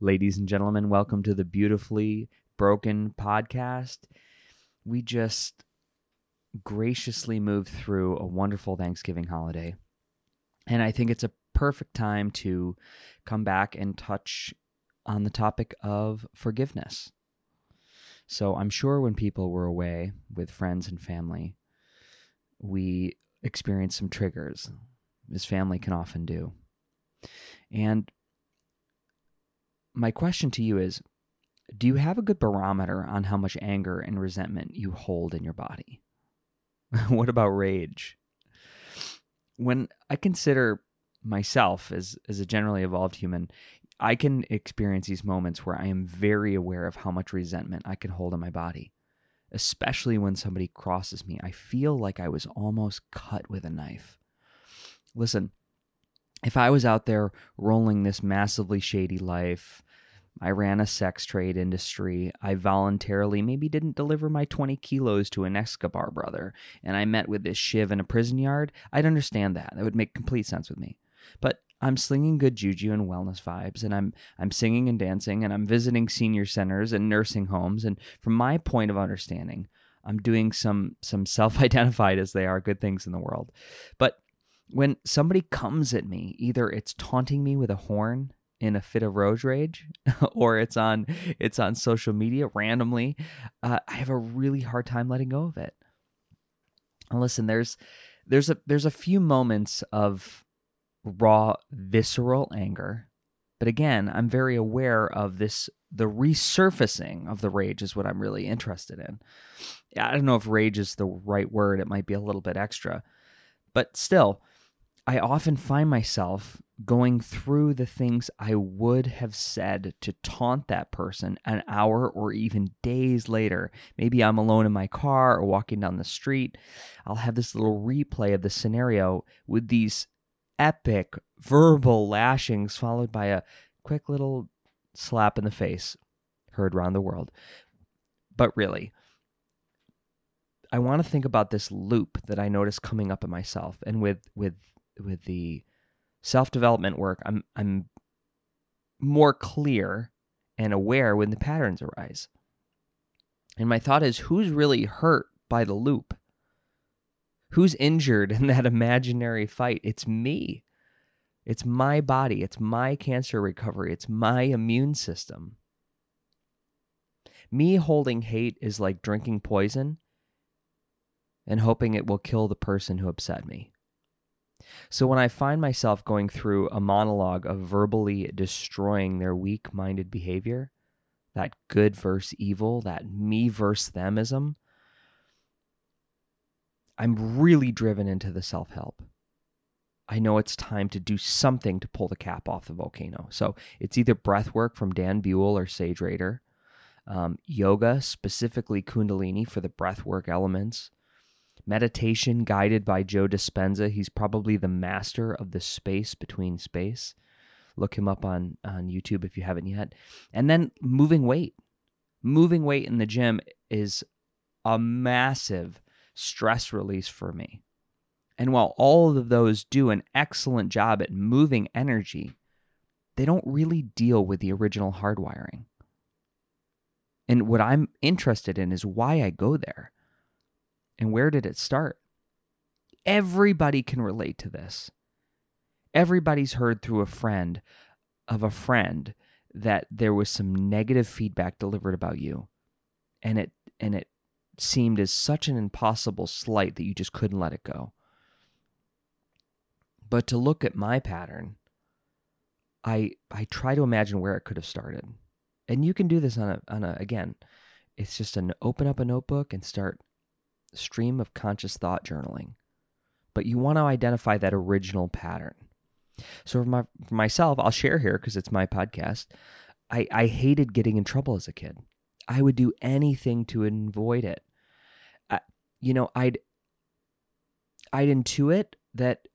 Ladies and gentlemen, welcome to the Beautifully Broken podcast. We just graciously moved through a wonderful Thanksgiving holiday. And I think it's a perfect time to come back and touch on the topic of forgiveness. So I'm sure when people were away with friends and family, we experienced some triggers, as family can often do. And my question to you is Do you have a good barometer on how much anger and resentment you hold in your body? what about rage? When I consider myself as, as a generally evolved human, I can experience these moments where I am very aware of how much resentment I can hold in my body, especially when somebody crosses me. I feel like I was almost cut with a knife. Listen, if I was out there rolling this massively shady life, I ran a sex trade industry. I voluntarily maybe didn't deliver my 20 kilos to an Escobar brother, and I met with this Shiv in a prison yard. I'd understand that. That would make complete sense with me. But I'm slinging good juju and wellness vibes, and I'm I'm singing and dancing, and I'm visiting senior centers and nursing homes. And from my point of understanding, I'm doing some some self-identified as they are good things in the world. But when somebody comes at me, either it's taunting me with a horn in a fit of road rage or it's on it's on social media randomly uh, i have a really hard time letting go of it. And listen there's there's a there's a few moments of raw visceral anger but again i'm very aware of this the resurfacing of the rage is what i'm really interested in. I don't know if rage is the right word it might be a little bit extra but still I often find myself going through the things I would have said to taunt that person an hour or even days later. Maybe I'm alone in my car or walking down the street. I'll have this little replay of the scenario with these epic verbal lashings followed by a quick little slap in the face heard around the world. But really, I want to think about this loop that I notice coming up in myself and with with with the self development work, I'm I'm more clear and aware when the patterns arise. And my thought is who's really hurt by the loop? Who's injured in that imaginary fight? It's me. It's my body. It's my cancer recovery. It's my immune system. Me holding hate is like drinking poison and hoping it will kill the person who upset me. So when I find myself going through a monologue of verbally destroying their weak minded behavior, that good versus evil, that me versus themism, I'm really driven into the self help. I know it's time to do something to pull the cap off the volcano. So it's either breath work from Dan Brulé or Sage Rader, um, yoga, specifically Kundalini for the breath work elements, meditation guided by Joe Dispenza. He's probably the master of the space between space. Look him up on, on YouTube if you haven't yet. And then moving weight. Moving weight in the gym is a massive stress release for me. And while all of those do an excellent job at moving energy, they don't really deal with the original hardwiring. And what I'm interested in is why I go there. And where did it start? Everybody can relate to this. Everybody's heard through a friend of a friend that there was some negative feedback delivered about you. And it and it seemed as such an impossible slight that you just couldn't let it go. But to look at my pattern, I I try to imagine where it could have started. And you can do this on a on a again, it's just an open up a notebook and start stream of conscious thought journaling. But you want to identify that original pattern. So for, my, for myself, I'll share here because it's my podcast. I, I hated getting in trouble as a kid. I would do anything to avoid it. I, you know, I'd I'd intuit that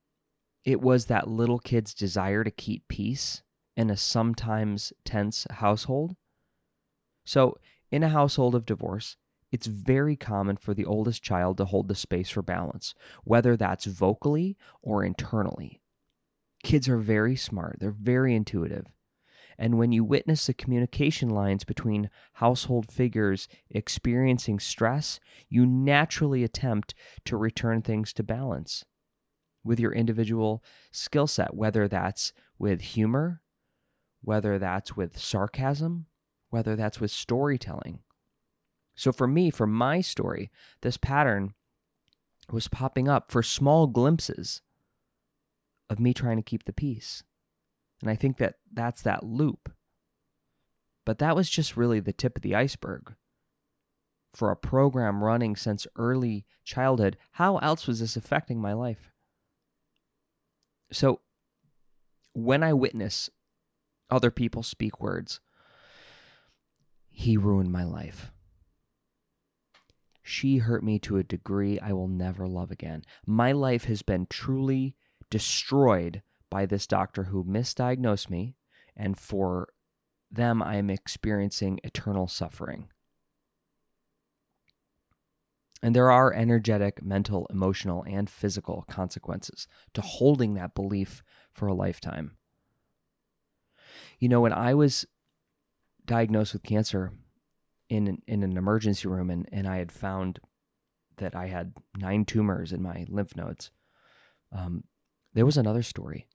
it was that little kid's desire to keep peace in a sometimes tense household. So, in a household of divorce, it's very common for the oldest child to hold the space for balance, whether that's vocally or internally. Kids are very smart, they're very intuitive. And when you witness the communication lines between household figures experiencing stress, you naturally attempt to return things to balance with your individual skill set, whether that's with humor, whether that's with sarcasm, whether that's with storytelling. So for me, for my story, this pattern was popping up for small glimpses of me trying to keep the peace. And I think that that's that loop. But that was just really the tip of the iceberg. For a program running since early childhood, how else was this affecting my life? So, when I witness other people speak words, he ruined my life. She hurt me to a degree I will never love again. My life has been truly destroyed by this doctor who misdiagnosed me, and for them, I am experiencing eternal suffering. And there are energetic, mental, emotional, and physical consequences to holding that belief for a lifetime. You know, when I was diagnosed with cancer in in an emergency room, and, and I had found that I had nine tumors in my lymph nodes, um, there was another story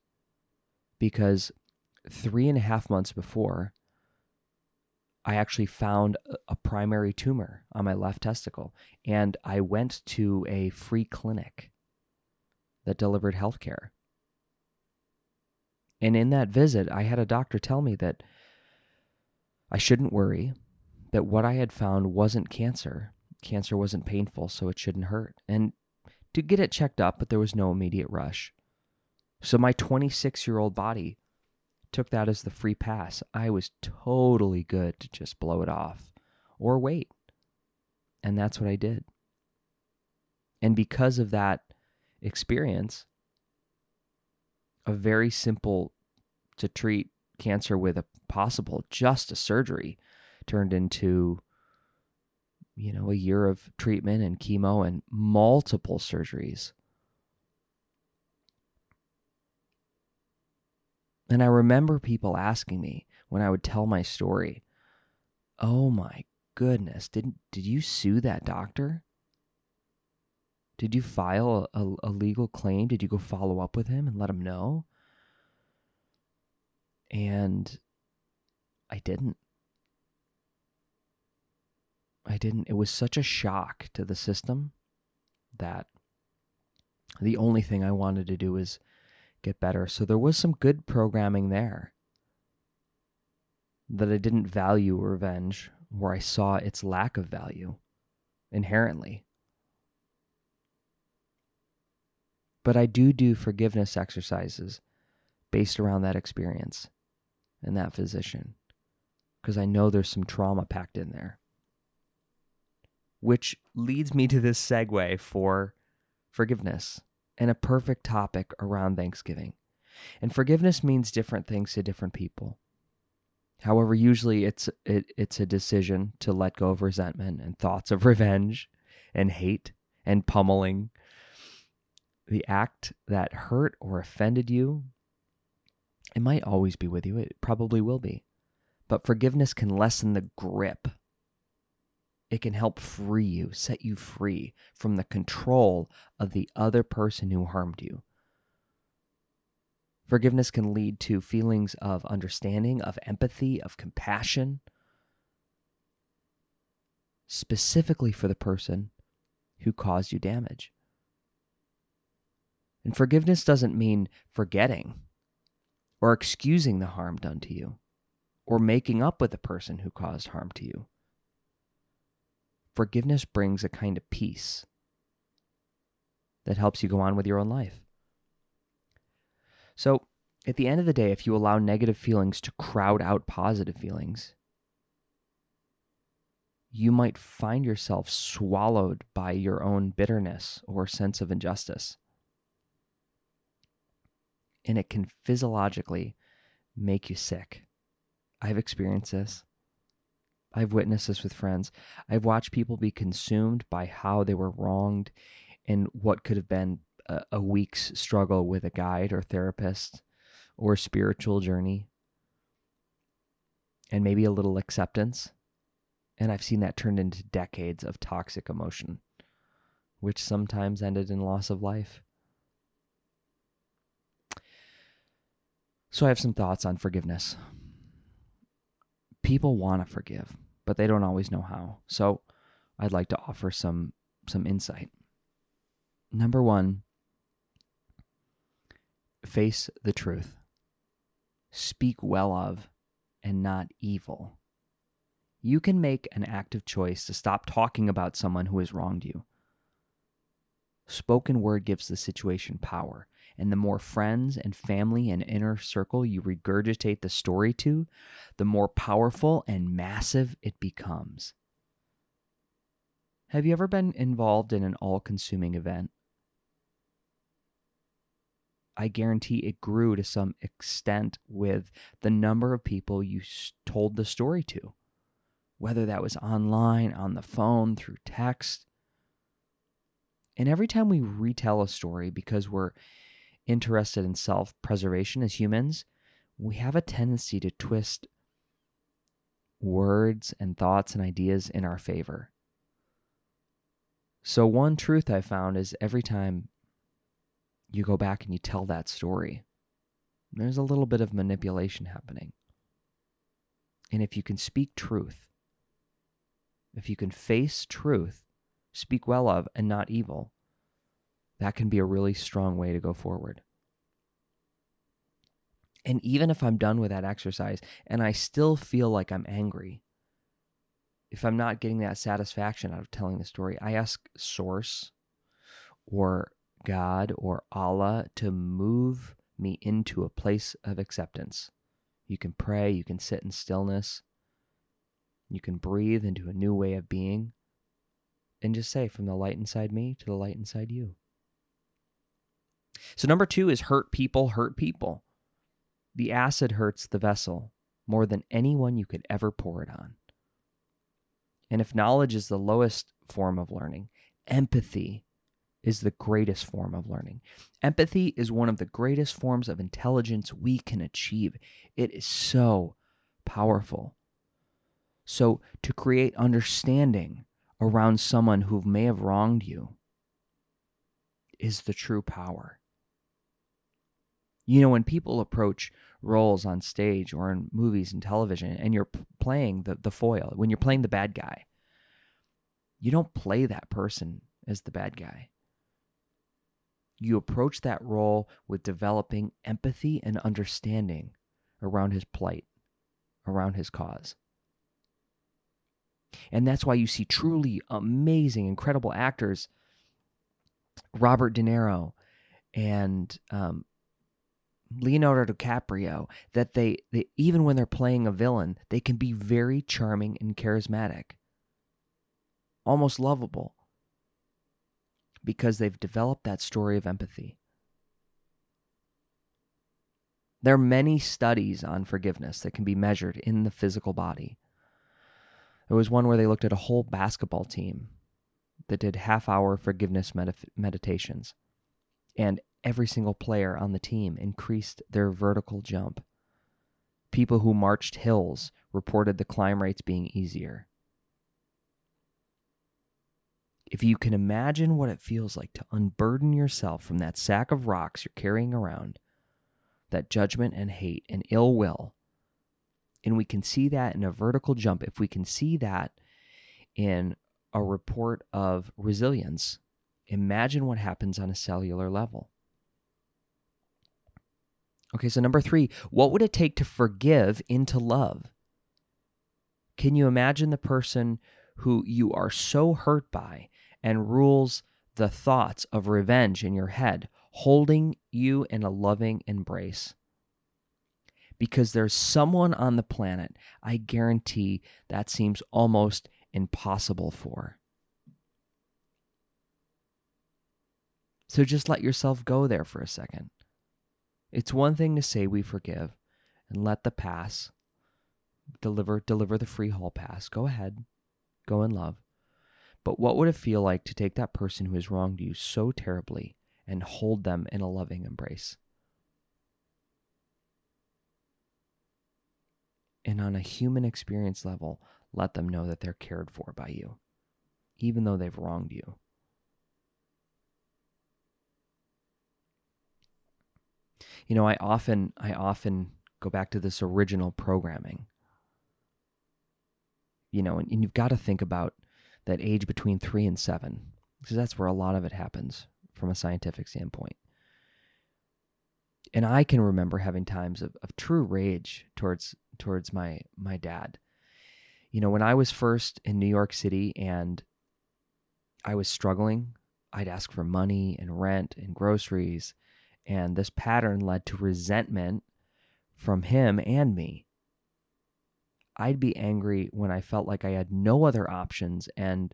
because three and a half months before, I actually found a primary tumor on my left testicle. And I went to a free clinic that delivered healthcare. And in that visit, I had a doctor tell me that I shouldn't worry, that what I had found wasn't cancer. Cancer wasn't painful, so it shouldn't hurt. And to get it checked up, but there was no immediate rush. So my 26 year old body took that as the free pass. I was totally good to just blow it off or wait. And that's what I did. And because of that experience, a very simple to treat cancer with a possible just a surgery turned into you know a year of treatment and chemo and multiple surgeries And I remember people asking me when I would tell my story, "Oh my goodness, didn't did you sue that doctor? Did you file a, a legal claim? Did you go follow up with him and let him know?" And I didn't. I didn't. It was such a shock to the system that the only thing I wanted to do was get better. So there was some good programming there that I didn't value revenge, where I saw its lack of value inherently. But I do do forgiveness exercises based around that experience and that physician because I know there's some trauma packed in there. Which leads me to this segue for forgiveness and a perfect topic around Thanksgiving. And forgiveness means different things to different people. However, usually it's it, it's a decision to let go of resentment and thoughts of revenge and hate and pummeling. The act that hurt or offended you, it might always be with you. It probably will be. But forgiveness can lessen the grip it can help free you, set you free from the control of the other person who harmed you. Forgiveness can lead to feelings of understanding, of empathy, of compassion, specifically for the person who caused you damage. And forgiveness doesn't mean forgetting or excusing the harm done to you or making up with the person who caused harm to you forgiveness brings a kind of peace that helps you go on with your own life. So, at the end of the day, if you allow negative feelings to crowd out positive feelings, you might find yourself swallowed by your own bitterness or sense of injustice. And it can physiologically make you sick. I've experienced this. I've witnessed this with friends. I've watched people be consumed by how they were wronged in what could have been a, a week's struggle with a guide or therapist or spiritual journey. and maybe a little acceptance. And I've seen that turned into decades of toxic emotion, which sometimes ended in loss of life. So I have some thoughts on forgiveness. People want to forgive, but they don't always know how. So I'd like to offer some some insight. Number 1, face the truth. Speak well of and not evil. You can make an active choice to stop talking about someone who has wronged you. Spoken word gives the situation power, and the more friends and family and inner circle you regurgitate the story to, the more powerful and massive it becomes. Have you ever been involved in an all consuming event? I guarantee it grew to some extent with the number of people you told the story to, whether that was online, on the phone, through text. And every time we retell a story because we're interested in self preservation as humans, we have a tendency to twist words and thoughts and ideas in our favor. So, one truth I found is every time you go back and you tell that story, there's a little bit of manipulation happening. And if you can speak truth, if you can face truth, speak well of, and not evil, that can be a really strong way to go forward. And even if I'm done with that exercise and I still feel like I'm angry, if I'm not getting that satisfaction out of telling the story, I ask Source or God or Allah to move me into a place of acceptance. You can pray, you can sit in stillness, you can breathe into a new way of being, and just say, from the light inside me to the light inside you. So, number two is hurt people hurt people. The acid hurts the vessel more than anyone you could ever pour it on. And if knowledge is the lowest form of learning, empathy is the greatest form of learning. Empathy is one of the greatest forms of intelligence we can achieve. It is so powerful. So, to create understanding around someone who may have wronged you is the true power. You know, when people approach roles on stage or in movies and television and you're playing the, the foil, when you're playing the bad guy, you don't play that person as the bad guy you approach that role with developing empathy and understanding around his plight, around his cause. And that's why you see truly amazing, incredible actors, Robert De Niro and um, Leonardo DiCaprio, that they, they, even when they're playing a villain, they can be very charming and charismatic, almost lovable because they've developed that story of empathy. There are many studies on forgiveness that can be measured in the physical body. There was one where they looked at a whole basketball team that did half hour forgiveness med- meditations, and every single player on the team increased their vertical jump. People who marched hills reported the climb rates being easier. If you can imagine what it feels like to unburden yourself from that sack of rocks you're carrying around, that judgment and hate and ill will, and we can see that in a vertical jump, if we can see that in a report of resilience, imagine what happens on a cellular level. Okay, so number three, what would it take to forgive into love? Can you imagine the person who you are so hurt by and rules the thoughts of revenge in your head, holding you in a loving embrace. Because there's someone on the planet I guarantee that seems almost impossible for. So just let yourself go there for a second. It's one thing to say we forgive and let the pass deliver deliver the free hall pass. Go ahead. Go in love. But what would it feel like to take that person who has wronged you so terribly and hold them in a loving embrace? And on a human experience level, let them know that they're cared for by you, even though they've wronged you. You know, I often I often go back to this original programming. You know, and, and you've got to think about that age between three and seven, because that's where a lot of it happens from a scientific standpoint. And I can remember having times of, of true rage towards towards my my dad. You know, when I was first in New York City and I was struggling, I'd ask for money and rent and groceries, and this pattern led to resentment from him and me. I'd be angry when I felt like I had no other options. And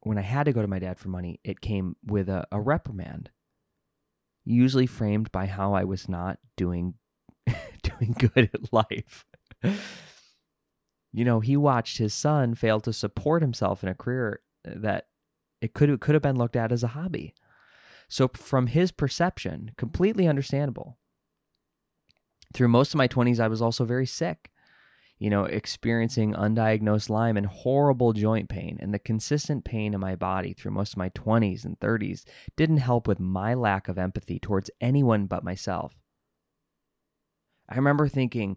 when I had to go to my dad for money, it came with a, a reprimand, usually framed by how I was not doing doing good at life. you know, he watched his son fail to support himself in a career uh, that it could it could have been looked at as a hobby. So from his perception, completely understandable. Through most of my 20s, I was also very sick, you know, experiencing undiagnosed Lyme and horrible joint pain. And the consistent pain in my body through most of my 20s and 30s didn't help with my lack of empathy towards anyone but myself. I remember thinking,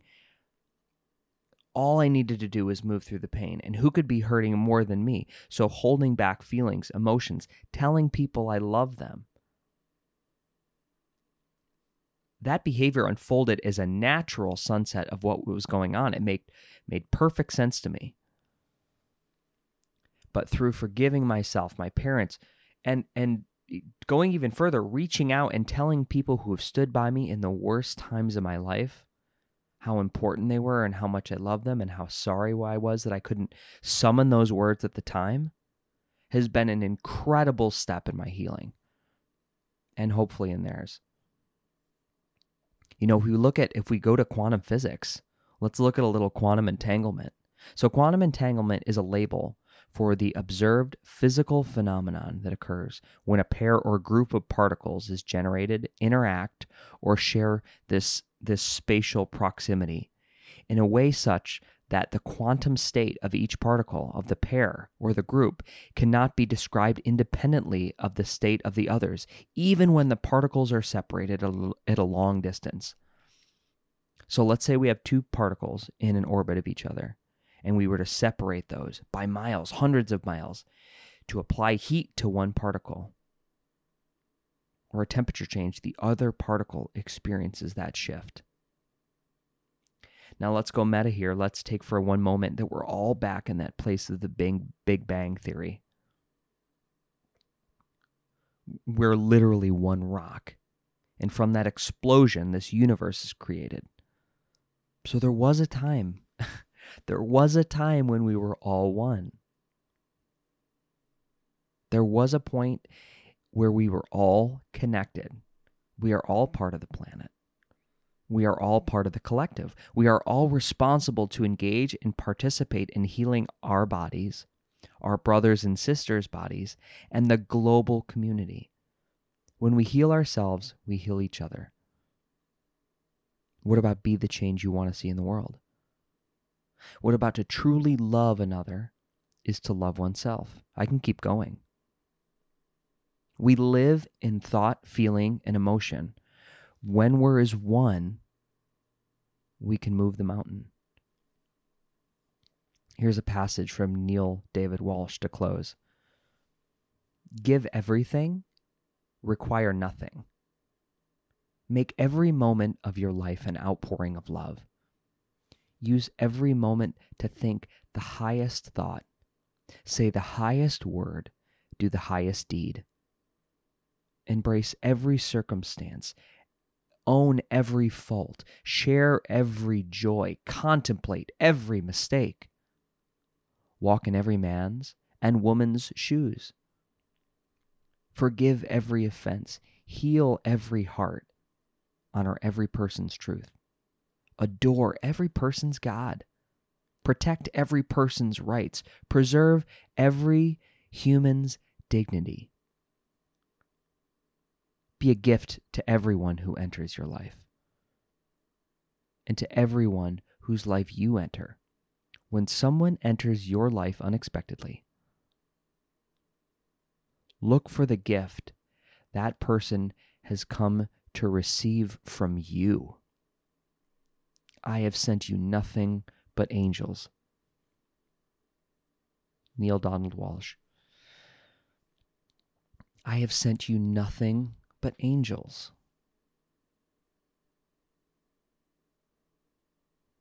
all I needed to do was move through the pain, and who could be hurting more than me? So, holding back feelings, emotions, telling people I love them, that behavior unfolded as a natural sunset of what was going on. It made, made perfect sense to me. But through forgiving myself, my parents, and, and going even further, reaching out and telling people who have stood by me in the worst times of my life how important they were and how much I loved them and how sorry I was that I couldn't summon those words at the time has been an incredible step in my healing and hopefully in theirs. You know, if we look at, if we go to quantum physics, let's look at a little quantum entanglement. So, quantum entanglement is a label for the observed physical phenomenon that occurs when a pair or group of particles is generated, interact, or share this, this spatial proximity in a way such that the quantum state of each particle of the pair or the group cannot be described independently of the state of the others, even when the particles are separated at a long distance. So let's say we have two particles in an orbit of each other, and we were to separate those by miles, hundreds of miles, to apply heat to one particle or a temperature change, the other particle experiences that shift. Now let's go meta here. Let's take for one moment that we're all back in that place of the Big, Big Bang Theory. We're literally one rock. And from that explosion, this universe is created. So there was a time, there was a time when we were all one. There was a point where we were all connected. We are all part of the planet. We are all part of the collective. We are all responsible to engage and participate in healing our bodies, our brothers and sisters' bodies, and the global community. When we heal ourselves, we heal each other. What about be the change you want to see in the world? What about to truly love another is to love oneself? I can keep going. We live in thought, feeling, and emotion. When we're as one, we can move the mountain. Here's a passage from Neale David Walsch to close Give everything, require nothing. Make every moment of your life an outpouring of love. Use every moment to think the highest thought, say the highest word, do the highest deed. Embrace every circumstance, own every fault, share every joy, contemplate every mistake. Walk in every man's and woman's shoes. Forgive every offense, heal every heart, honor every person's truth, adore every person's God, protect every person's rights, preserve every human's dignity be a gift to everyone who enters your life. and to everyone whose life you enter. When someone enters your life unexpectedly, look for the gift that person has come to receive from you. I have sent you nothing but angels. Neale Donald Walsch. I have sent you nothing but angels.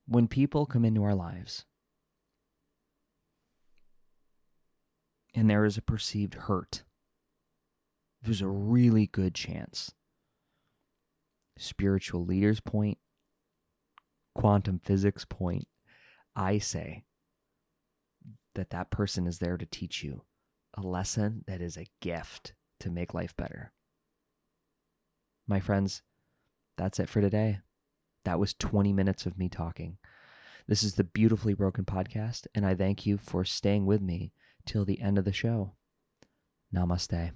When people come into our lives and there is a perceived hurt, there's a really good chance. Spiritual leaders point, quantum physics point, I say that that person is there to teach you a lesson that is a gift to make life better. My friends, that's it for today. That was 20 minutes of me talking. This is the Beautifully Broken podcast, and I thank you for staying with me till the end of the show. Namaste.